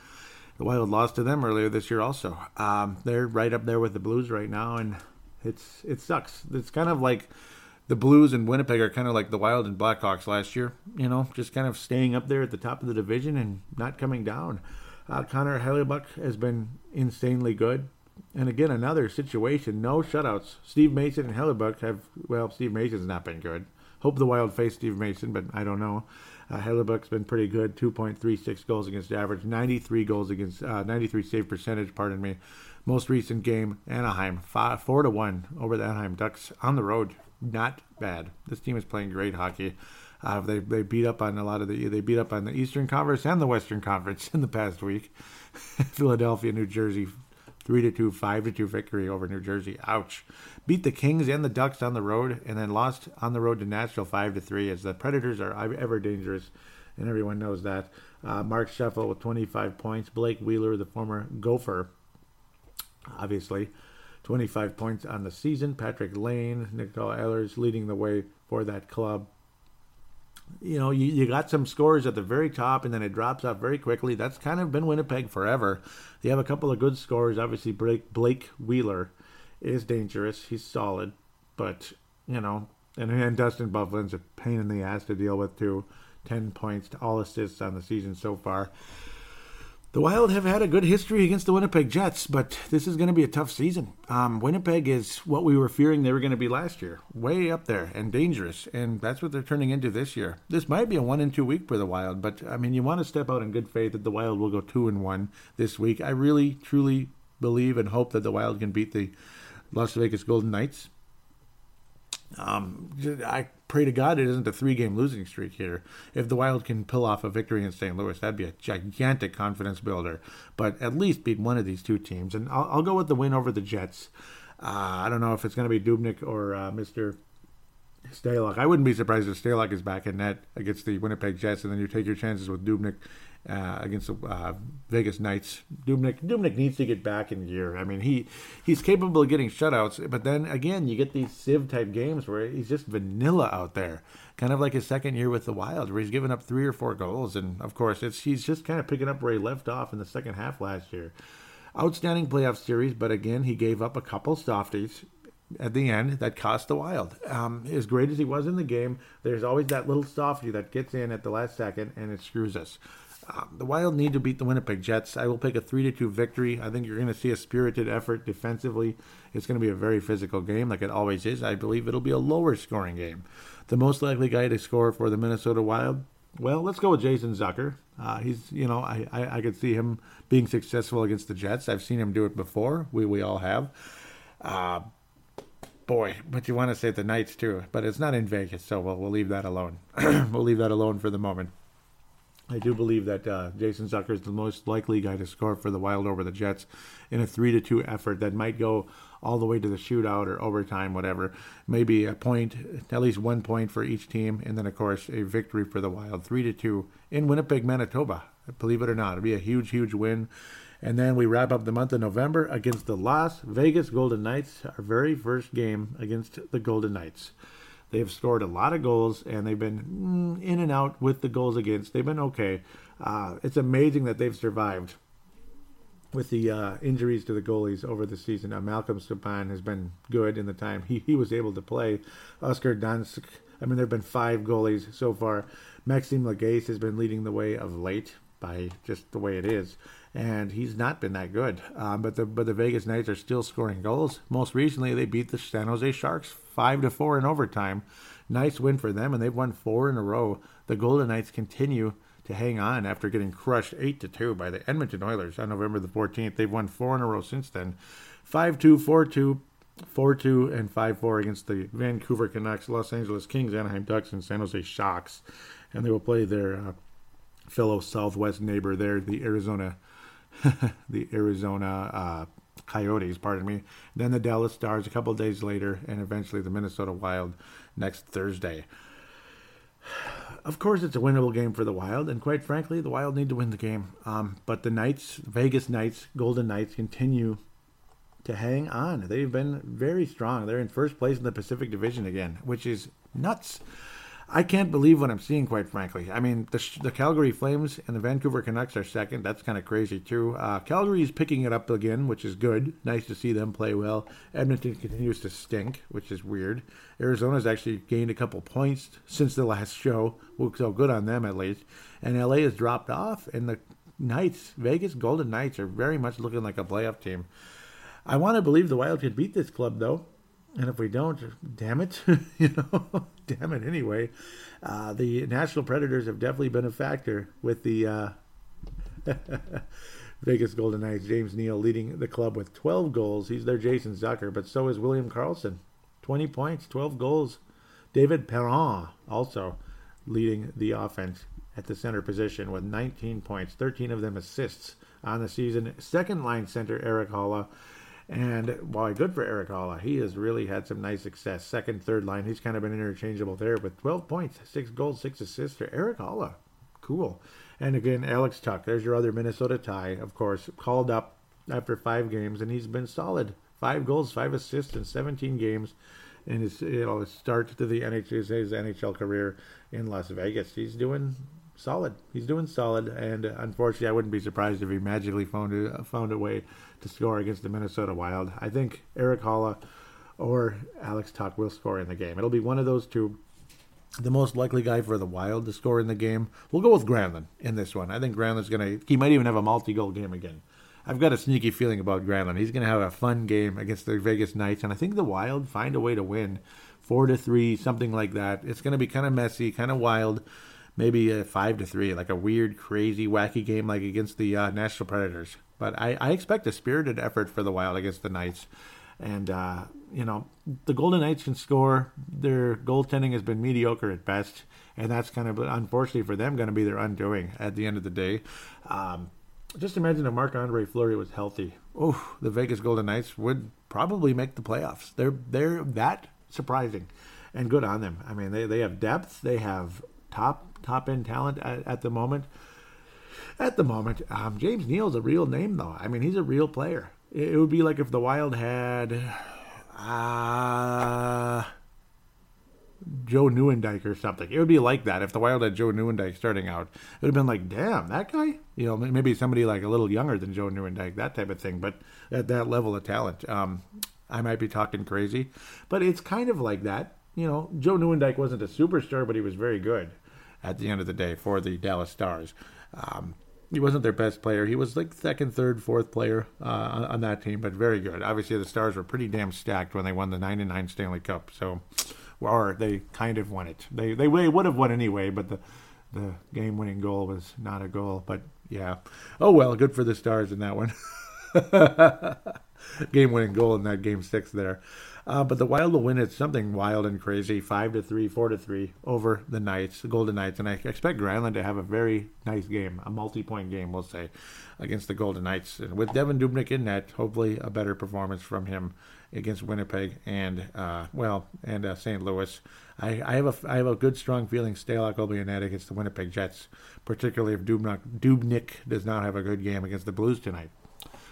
The Wild lost to them earlier this year, also. Um, they're right up there with the Blues right now, and it's it sucks. It's kind of like the Blues and Winnipeg are kind of like the Wild and Blackhawks last year. You know, just kind of staying up there at the top of the division and not coming down. Uh, Connor Hellebuyck has been insanely good. And again, another situation, no shutouts. Steve Mason and Hellebuyck have, well, Steve Mason's not been good. Hope the Wild face Steve Mason, but I don't know. Uh, Hellebuyck's been pretty good, 2.36 goals against average, 93 goals against, uh, 93 save percentage, pardon me, most recent game, Anaheim, five, four to one over the Anaheim Ducks on the road. Not bad. This team is playing great hockey. Uh, they they beat up on a lot of the they beat up on the Eastern Conference and the Western Conference in the past week. Philadelphia, New Jersey, three to two, five to two victory over New Jersey. Ouch! Beat the Kings and the Ducks on the road, and then lost on the road to Nashville five to three. As the Predators are ever dangerous, and everyone knows that. Uh, Mark Scheifele with 25 points. Blake Wheeler, the former Gopher, obviously. 25 points on the season. Patrik Laine, Nikolaj Ehlers leading the way for that club. You know, you, you got some scores at the very top and then it drops off very quickly. That's kind of been Winnipeg forever. You have a couple of good scores. Obviously, Blake, Blake Wheeler is dangerous. He's solid. But, you know, and, and Dustin Byfuglien's a pain in the ass to deal with, too. 10 points, to all assists on the season so far. The Wild have had a good history against the Winnipeg Jets, but this is going to be a tough season. Um, Winnipeg is what we were fearing they were going to be last year, way up there and dangerous, and that's what they're turning into this year. This might be a one and two week for the Wild, but I mean, you want to step out in good faith that the Wild will go two and one this week. I really, truly believe and hope that the Wild can beat the Las Vegas Golden Knights. Um, I pray to God it isn't a three game losing streak here. If the Wild can pull off a victory in St. Louis, that'd be a gigantic confidence builder. But at least beat one of these two teams. And I'll, I'll go with the win over the Jets. Uh, I don't know if it's going to be Dubnyk or uh, Mr. Stalock. I wouldn't be surprised if Stalock is back in net against the Winnipeg Jets, and then you take your chances with Dubnyk uh, against the uh, Vegas Knights. Dubnyk, Dubnyk needs to get back in gear. I mean, he he's capable of getting shutouts, but then again, you get these Civ type games where he's just vanilla out there, kind of like his second year with the Wild, where he's given up three or four goals, and of course, it's he's just kind of picking up where he left off in the second half last year. Outstanding playoff series, but again, he gave up a couple softies at the end that cost the Wild. Um, as great as he was in the game, there's always that little softy that gets in at the last second and it screws us. Um, the Wild need to beat the Winnipeg Jets. I will pick a three to two victory. I think you're going to see a spirited effort defensively. It's going to be a very physical game, like it always is. I believe it'll be a lower scoring game. The most likely guy to score for the Minnesota Wild. Well, let's go with Jason Zucker. Uh, he's, you know, I, I, I could see him being successful against the Jets. I've seen him do it before. We we all have. Uh, boy, but you want to say the Knights too, but it's not in Vegas, so we'll we'll leave that alone. we'll leave that alone for the moment. I do believe that uh, Jason Zucker is the most likely guy to score for the Wild over the Jets in a three to two effort that might go all the way to the shootout or overtime, whatever. Maybe a point, at least one point for each team, and then of course a victory for the Wild, three to two in Winnipeg, Manitoba. Believe it or not, it'll be a huge, huge win. And then we wrap up the month of November against the Las Vegas Golden Knights, our very first game against the Golden Knights. They've scored a lot of goals and they've been mm, in and out with the goals against. They've been okay. Uh, it's amazing that they've survived with the uh, injuries to the goalies over the season. Uh, Malcolm Subban has been good in the time he, he was able to play. Oscar Dansk, I mean, there have been five goalies so far. Maxime Lagacé has been leading the way of late by just the way it is and he's not been that good. Um, but the but the Vegas Knights are still scoring goals. Most recently, they beat the San Jose Sharks five to four in overtime. Nice win for them, and they've won four in a row. The Golden Knights continue to hang on after getting crushed eight to two by the Edmonton Oilers on November the 14th. They've won four in a row since then, five two, four two. 4 2 and 5 4 against the Vancouver Canucks, Los Angeles Kings, Anaheim Ducks, and San Jose Sharks. And they will play their uh, fellow Southwest neighbor there, the Arizona the Arizona uh, Coyotes, pardon me. Then the Dallas Stars a couple days later, and eventually the Minnesota Wild next Thursday. Of course, it's a winnable game for the Wild, and quite frankly, the Wild need to win the game. Um, but the Knights, Vegas Knights, Golden Knights, continue to hang on. They've been very strong. They're in first place in the Pacific Division again, which is nuts. I can't believe what I'm seeing, quite frankly. I mean, the, the Calgary Flames and the Vancouver Canucks are second. That's kind of crazy, too. Uh, Calgary is picking it up again, which is good. Nice to see them play well. Edmonton continues to stink, which is weird. Arizona's actually gained a couple points since the last show. Looks so good on them, at least. And LA has dropped off, and the Knights, Vegas Golden Knights, are very much looking like a playoff team. I want to believe the Wild could beat this club, though. And if we don't, damn it, you know, damn it anyway. Uh, the Nashville Predators have definitely been a factor with the uh, Vegas Golden Knights. James Neal leading the club with 12 goals. He's their Jason Zucker, but so is William Karlsson, 20 points, 12 goals. David Perron also leading the offense at the center position with 19 points, 13 of them assists on the season. Second line center Erik Haula and boy, good for Erik Haula. He has really had some nice success. Second, third line, he's kind of been interchangeable there with 12 points, six goals, six assists for Erik Haula. Cool. And again, Alex Tuch. there's your other Minnesota tie, of course, called up after five games, and he's been solid. Five goals, five assists in 17 games in his you know start to the NHL, his NHL career in Las Vegas. He's doing solid. He's doing solid, and uh, unfortunately, I wouldn't be surprised if he magically found a, found a way to score against the Minnesota Wild. I think Erik Haula or Alex Tuch will score in the game. It'll be one of those two. the most likely guy for the Wild to score in the game. We'll go with Granlund in this one. I think Granlund's going to, he might even have a multi goal game again. I've got a sneaky feeling about Granlund. He's going to have a fun game against the Vegas Knights, and I think the Wild find a way to win four to three, something like that. It's going to be kind of messy, kind of wild, maybe a five to three, like a weird, crazy, wacky game like against the uh, Nashville Predators. But I, I expect a spirited effort for the Wild against the Knights. And, uh, you know, the Golden Knights can score. Their goaltending has been mediocre at best. And that's kind of, unfortunately for them, going to be their undoing at the end of the day. Um, just imagine if Marc Andre Fleury was healthy. Oh, the Vegas Golden Knights would probably make the playoffs. They're they're that surprising, and good on them. I mean, they, they have depth. They have top top end talent at, at the moment. At the moment, um, James Neal's a real name, though. I mean, he's a real player. It, it would be like if the Wild had. Uh, Joe Nieuwendyk or something. It would be like that if the Wild had Joe Nieuwendyk starting out. It would have been like, damn, that guy. You know, maybe somebody like a little younger than Joe Nieuwendyk, that type of thing. But at that level of talent, um, I might be talking crazy, but it's kind of like that. You know, Joe Nieuwendyk wasn't a superstar, but he was very good at the end of the day for the Dallas Stars. Um, he wasn't their best player. He was like second, third, fourth player uh, on that team, but very good. Obviously, the Stars were pretty damn stacked when they won the '99 Stanley Cup. So, or they kind of won it. They they would have won anyway, but the the game winning goal was not a goal. But yeah, oh well, good for the Stars in that one. game winning goal in that game six there. Uh, but the Wild will win it something wild and crazy, five to three, four to three over the Knights, the Golden Knights, and I expect Granlund to have a very nice game, a multi-point game, we'll say, against the Golden Knights, and with Devan Dubnyk in net, hopefully a better performance from him against Winnipeg and uh, well and uh, St. Louis. I, I, have a I have a good strong feeling Stalock will be in net against the Winnipeg Jets, particularly if Dubnyk, Dubnyk does not have a good game against the Blues tonight.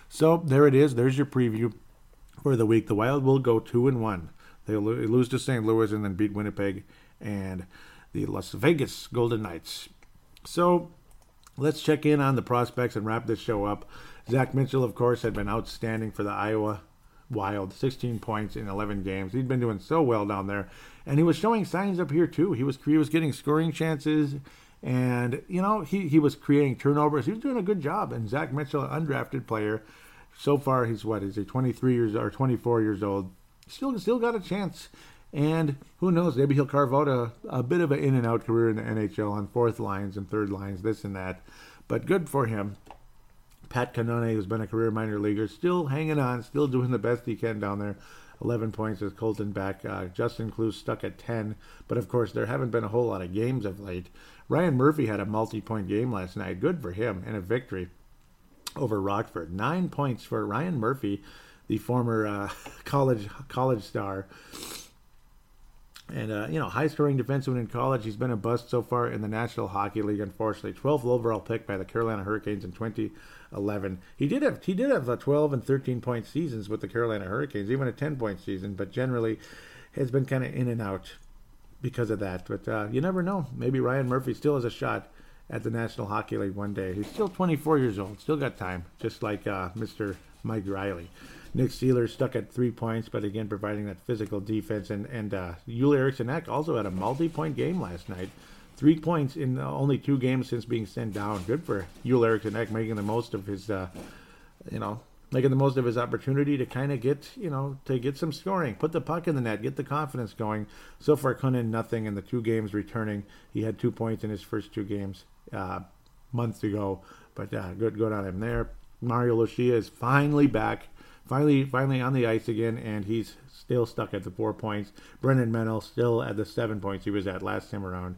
So there it is. There's your preview for the week. The Wild will go two and one. They'll lose to St. Louis and then beat Winnipeg and the Las Vegas Golden Knights. So let's check in on the prospects and wrap this show up. Zach Mitchell, of course, had been outstanding for the Iowa Wild, 16 points in 11 games. He'd been doing so well down there, and he was showing signs up here too. He was he was getting scoring chances, and you know he he was creating turnovers. He was doing a good job. And Zach Mitchell, an undrafted player, so far he's what is he 23 years or 24 years old? Still still got a chance. And who knows maybe he'll carve out a, a bit of an in and out career in the nhl on fourth lines and third lines this and that. But good for him. Pat Cannone who's been a career minor leaguer still hanging on still doing the best he can down there. 11 points with Colton Beck. Uh, Justin Kloos stuck at 10 but of course there haven't been a whole lot of games of late. Ryan murphy had a multi-point game last night. Good for him and a victory over Rockford. Nine points for Ryan Murphy, the former uh, college college star. And, uh, you know, high scoring defenseman in college. He's been a bust so far in the National Hockey League, unfortunately. 12th overall pick by the Carolina Hurricanes in 2011. He did have he did have a 12 and 13 point seasons with the Carolina Hurricanes, even a 10 point season, but generally has been kind of in and out because of that. But uh, you never know. Maybe Ryan Murphy still has a shot at the National Hockey League one day. He's still 24 years old, still got time, just like uh, Mr. Mike Reilly. Nick Seeler stuck at three points, but again providing that physical defense. And and uh, Joel Eriksson Ek also had a multi-point game last night, three points in only two games since being sent down. Good for Joel Eriksson Ek making the most of his, uh, you know, making the most of his opportunity to kind of get, you know, to get some scoring, put the puck in the net, get the confidence going. So far, Kunin nothing in the two games returning. He had two points in his first two games uh, months ago. But uh, good, good on him there. Mario Lucia is finally back, finally, finally on the ice again, and he's still stuck at the four points. Brennan Menell still at the seven points he was at last time around.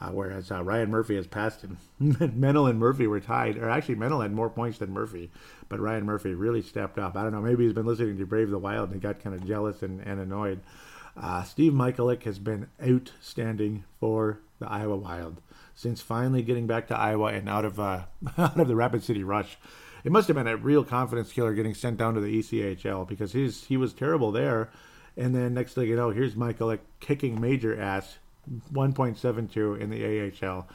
Uh, whereas uh, Ryan Murphy has passed him. Menell and Murphy were tied, or actually Menell had more points than Murphy, but Ryan Murphy really stepped up. I don't know, maybe he's been listening to Brave the Wild and got kind of jealous and, and annoyed. Uh, Steve Michalek has been outstanding for the Iowa Wild since finally getting back to Iowa and out of uh, out of the Rapid City Rush. It must have been a real confidence killer getting sent down to the ECHL because he's he was terrible there, and then next thing you know, here's Michael kicking major ass, 1.72 in the AHL,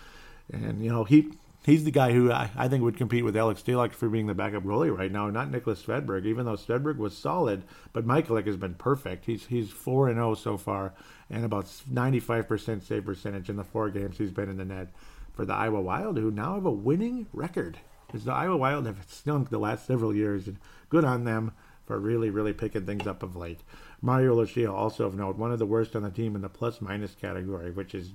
and you know he he's the guy who I, I think would compete with Alex Stalock for being the backup goalie right now, not Niklas Svedberg, even though Svedberg was solid, but Michalek has been perfect. He's he's 4 and 0 so far and about 95% save percentage in the four games he's been in the net for the Iowa Wild, who now have a winning record. Because the Iowa Wild have stunk the last several years, and good on them for really, really picking things up of late. Mario Lucia, also of note, one of the worst on the team in the plus minus category, which is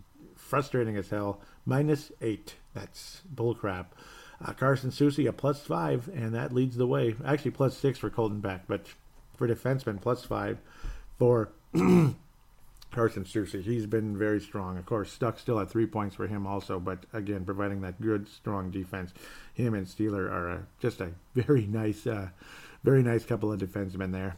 frustrating as hell. Minus eight. That's bullcrap. Uh, Carson Soucy, a plus five, and that leads the way. Actually, plus six for Colton Beck, but for defensemen, plus five for Carson Soucy. He's been very strong. Of course, Stuck still at three points for him also, but again, providing that good, strong defense. Him and Seeler are a, just a very nice, uh, very nice couple of defensemen there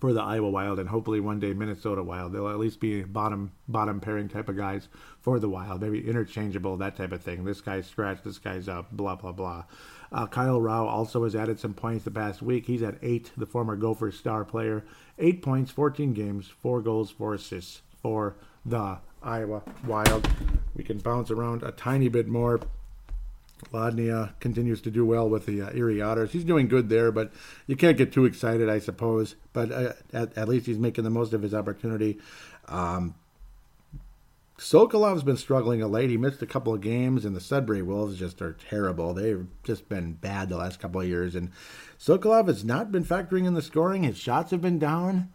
for the Iowa Wild, and hopefully one day Minnesota Wild. They'll at least be bottom bottom pairing type of guys for the Wild, maybe interchangeable, that type of thing. This guy's scratch, this guy's up, blah blah blah. Uh, Kyle Rau also has added some points the past week. He's at eight, the former Gopher star player. Eight points, 14 games, four goals, four assists for the Iowa Wild. We can bounce around a tiny bit more. Ladnia continues to do well with the uh, Erie Otters. He's doing good there, but you can't get too excited, I suppose. But uh, at, at, least he's making the most of his opportunity. Um, Sokolov's been struggling a late. He missed a couple of games, and the Sudbury Wolves just are terrible. They've just been bad the last couple of years. And Sokolov has not been factoring in the scoring. His shots have been down.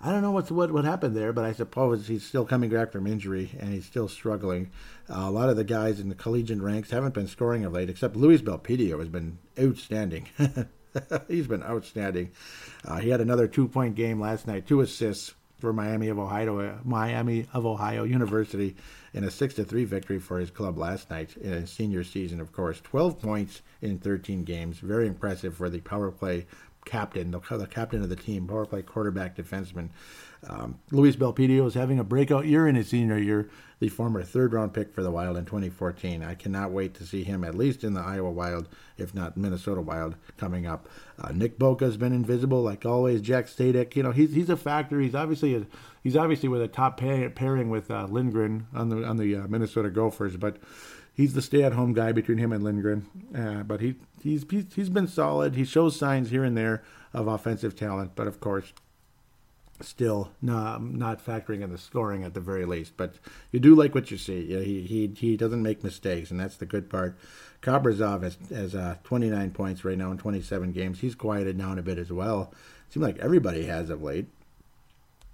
I don't know what's what what happened there, but I suppose he's still coming back from injury and he's still struggling. Uh, a lot of the guys in the collegiate ranks haven't been scoring of late, except Luis Belpedio has been outstanding. he's been outstanding. Uh, he had another two point game last night, two assists for Miami of Ohio, Miami of Ohio University, in a six to three victory for his club last night in his senior season. Of course, 12 points in 13 games, very impressive for the power play captain, the, the captain of the team, power play quarterback defenseman. Um, Luis Belpedio is having a breakout year in his senior year, the former third round pick for the Wild in 2014. I cannot wait to see him at least in the Iowa Wild, if not Minnesota Wild, coming up. Uh, Nick Boka has been invisible, like always. Jack Sadek, you know, he's he's a factor. He's obviously a, he's obviously with a top pair, pairing with uh, Lindgren on the on the uh, Minnesota Gophers, but he's the stay-at-home guy between him and Lindgren. Uh, but he he's, he's been solid. He shows signs here and there of offensive talent, but of course, still not not factoring in the scoring at the very least. But you do like what you see. He he he doesn't make mistakes, and that's the good part. Kaprizov has has uh, 29 points right now in 27 games. He's quieted down a bit as well. Seems like everybody has of late.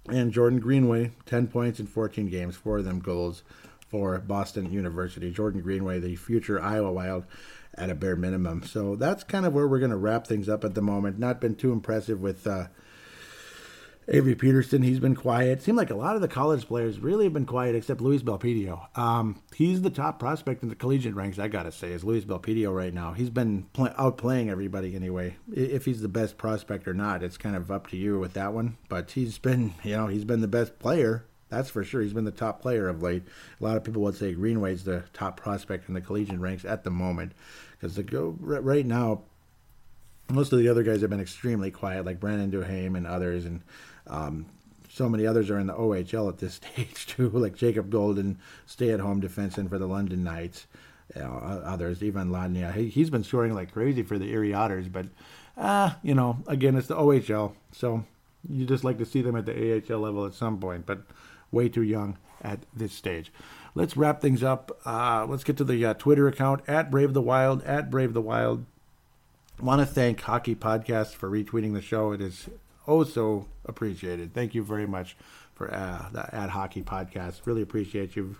And Jordan Greenway, 10 points in 14 games, four of them goals for Boston University. Jordan Greenway, the future Iowa Wild, at a bare minimum. So that's kind of where we're going to wrap things up at the moment. Not been too impressive with uh, Avery Peterson. He's been quiet. Seemed like a lot of the college players really have been quiet, except Luis Belpedio. Um, he's the top prospect in the collegiate ranks. I gotta say, is Luis Belpedio right now. He's been play- outplaying everybody anyway. If he's the best prospect or not, it's kind of up to you with that one. But he's been, you know, he's been the best player that's for sure. He's been the top player of late. A lot of people would say Greenway's the top prospect in the collegiate ranks at the moment, because the right now, most of the other guys have been extremely quiet, like Brandon Duhaime and others, and um, so many others are in the OHL at this stage too, like Jacob Golden, stay-at-home defenseman for the London Knights. You know, others, Ivan Ladnia. He, he's been scoring like crazy for the Erie Otters, but uh, you know, again, it's the OHL, so you just like to see them at the AHL level at some point, but way too young at this stage. Let's wrap things up. Uh, let's get to the uh, Twitter account at Brave the Wild at Brave the Wild. Want to thank Hockey Podcast for retweeting the show. It is oh so appreciated. Thank you very much for uh, the at Hockey Podcast. Really appreciate you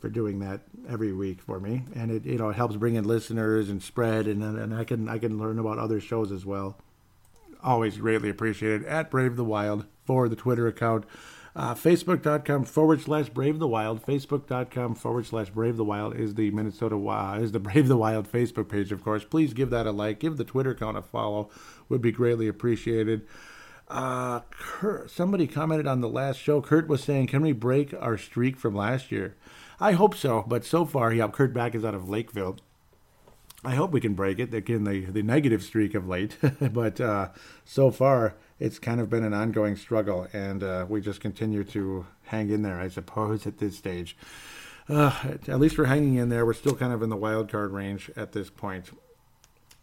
for doing that every week for me, and it you know it helps bring in listeners and spread, and and I can I can learn about other shows as well. Always greatly appreciated at Brave the Wild for the Twitter account. Uh, Facebook.com forward slash Brave the Wild. Facebook.com forward slash Brave the Wild is the Minnesota uh, is the Brave the Wild Facebook page, of course. Please give that a like. Give the Twitter account a follow. Would be greatly appreciated. Uh, Kurt, somebody commented on the last show. Kurt was saying, "Can we break our streak from last year?" I hope so, but so far, yeah, Kurt Back is out of Lakeville. I hope we can break it. Again, the the negative streak of late, but uh, so far it's kind of been an ongoing struggle, and uh, we just continue to hang in there, I suppose, at this stage. uh, at least we're hanging in there. We're still kind of in the wild card range at this point.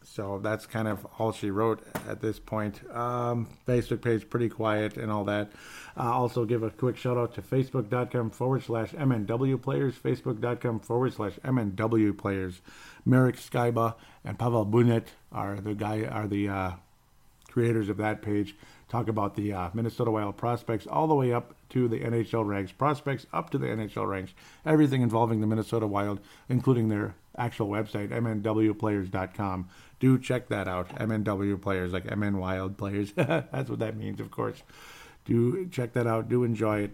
So that's kind of all she wrote at this point. Um, Facebook page pretty quiet and all that. Uh, also, give a quick shout out to facebook.com forward slash MNW players, facebook.com forward slash MNW players. Merrick Skyba and Pavel Bunet are the guy are the uh, creators of that page. Talk about the uh, Minnesota Wild prospects all the way up to the NHL ranks, prospects up to the NHL ranks, everything involving the Minnesota Wild, including their actual website, mnwplayers.com. Do check that out. MNW players, like MN Wild players. That's what that means, of course. Do check that out. Do enjoy it.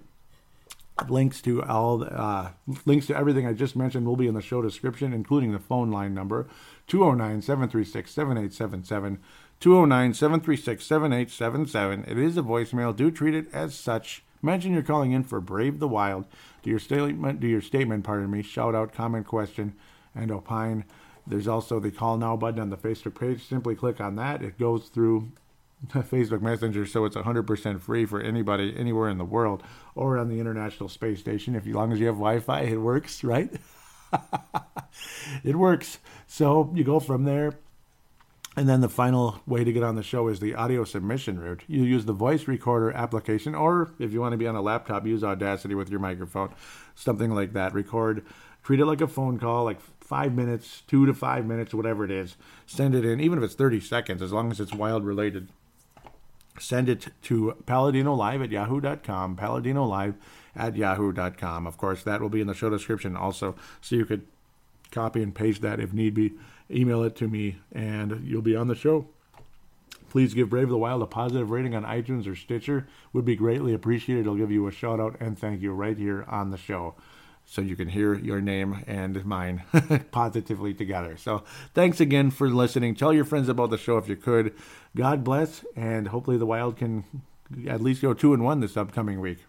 Links to all uh, links to everything I just mentioned will be in the show description, including the phone line number 209 736 7877. 209 736 7877. It is a voicemail. Do treat it as such. Mention you're calling in for Brave the Wild. Do your statement, do your statement, pardon me, shout out, comment, question, and opine. There's also the call now button on the Facebook page. Simply click on that. It goes through Facebook Messenger, so it's 100% free for anybody anywhere in the world or on the International Space Station. If as long as you have Wi-Fi, it works, right? it works. So you go from there. And then the final way to get on the show is the audio submission route. You use the voice recorder application, or if you want to be on a laptop, use Audacity with your microphone, something like that. Record, treat it like a phone call, like five minutes, two to five minutes, whatever it is. Send it in, even if it's 30 seconds, as long as it's wild related. Send it to Paladino Live at yahoo.com, Paladino Live at yahoo.com. Of course, that will be in the show description also, so you could copy and paste that if need be. Email it to me, and you'll be on the show. Please give Brave the Wild a positive rating on iTunes or Stitcher. Would be greatly appreciated. I'll give you a shout out and thank you right here on the show so you can hear your name and mine positively together. So thanks again for listening. Tell your friends about the show if you could. God bless, and hopefully the Wild can at least go two and one this upcoming week.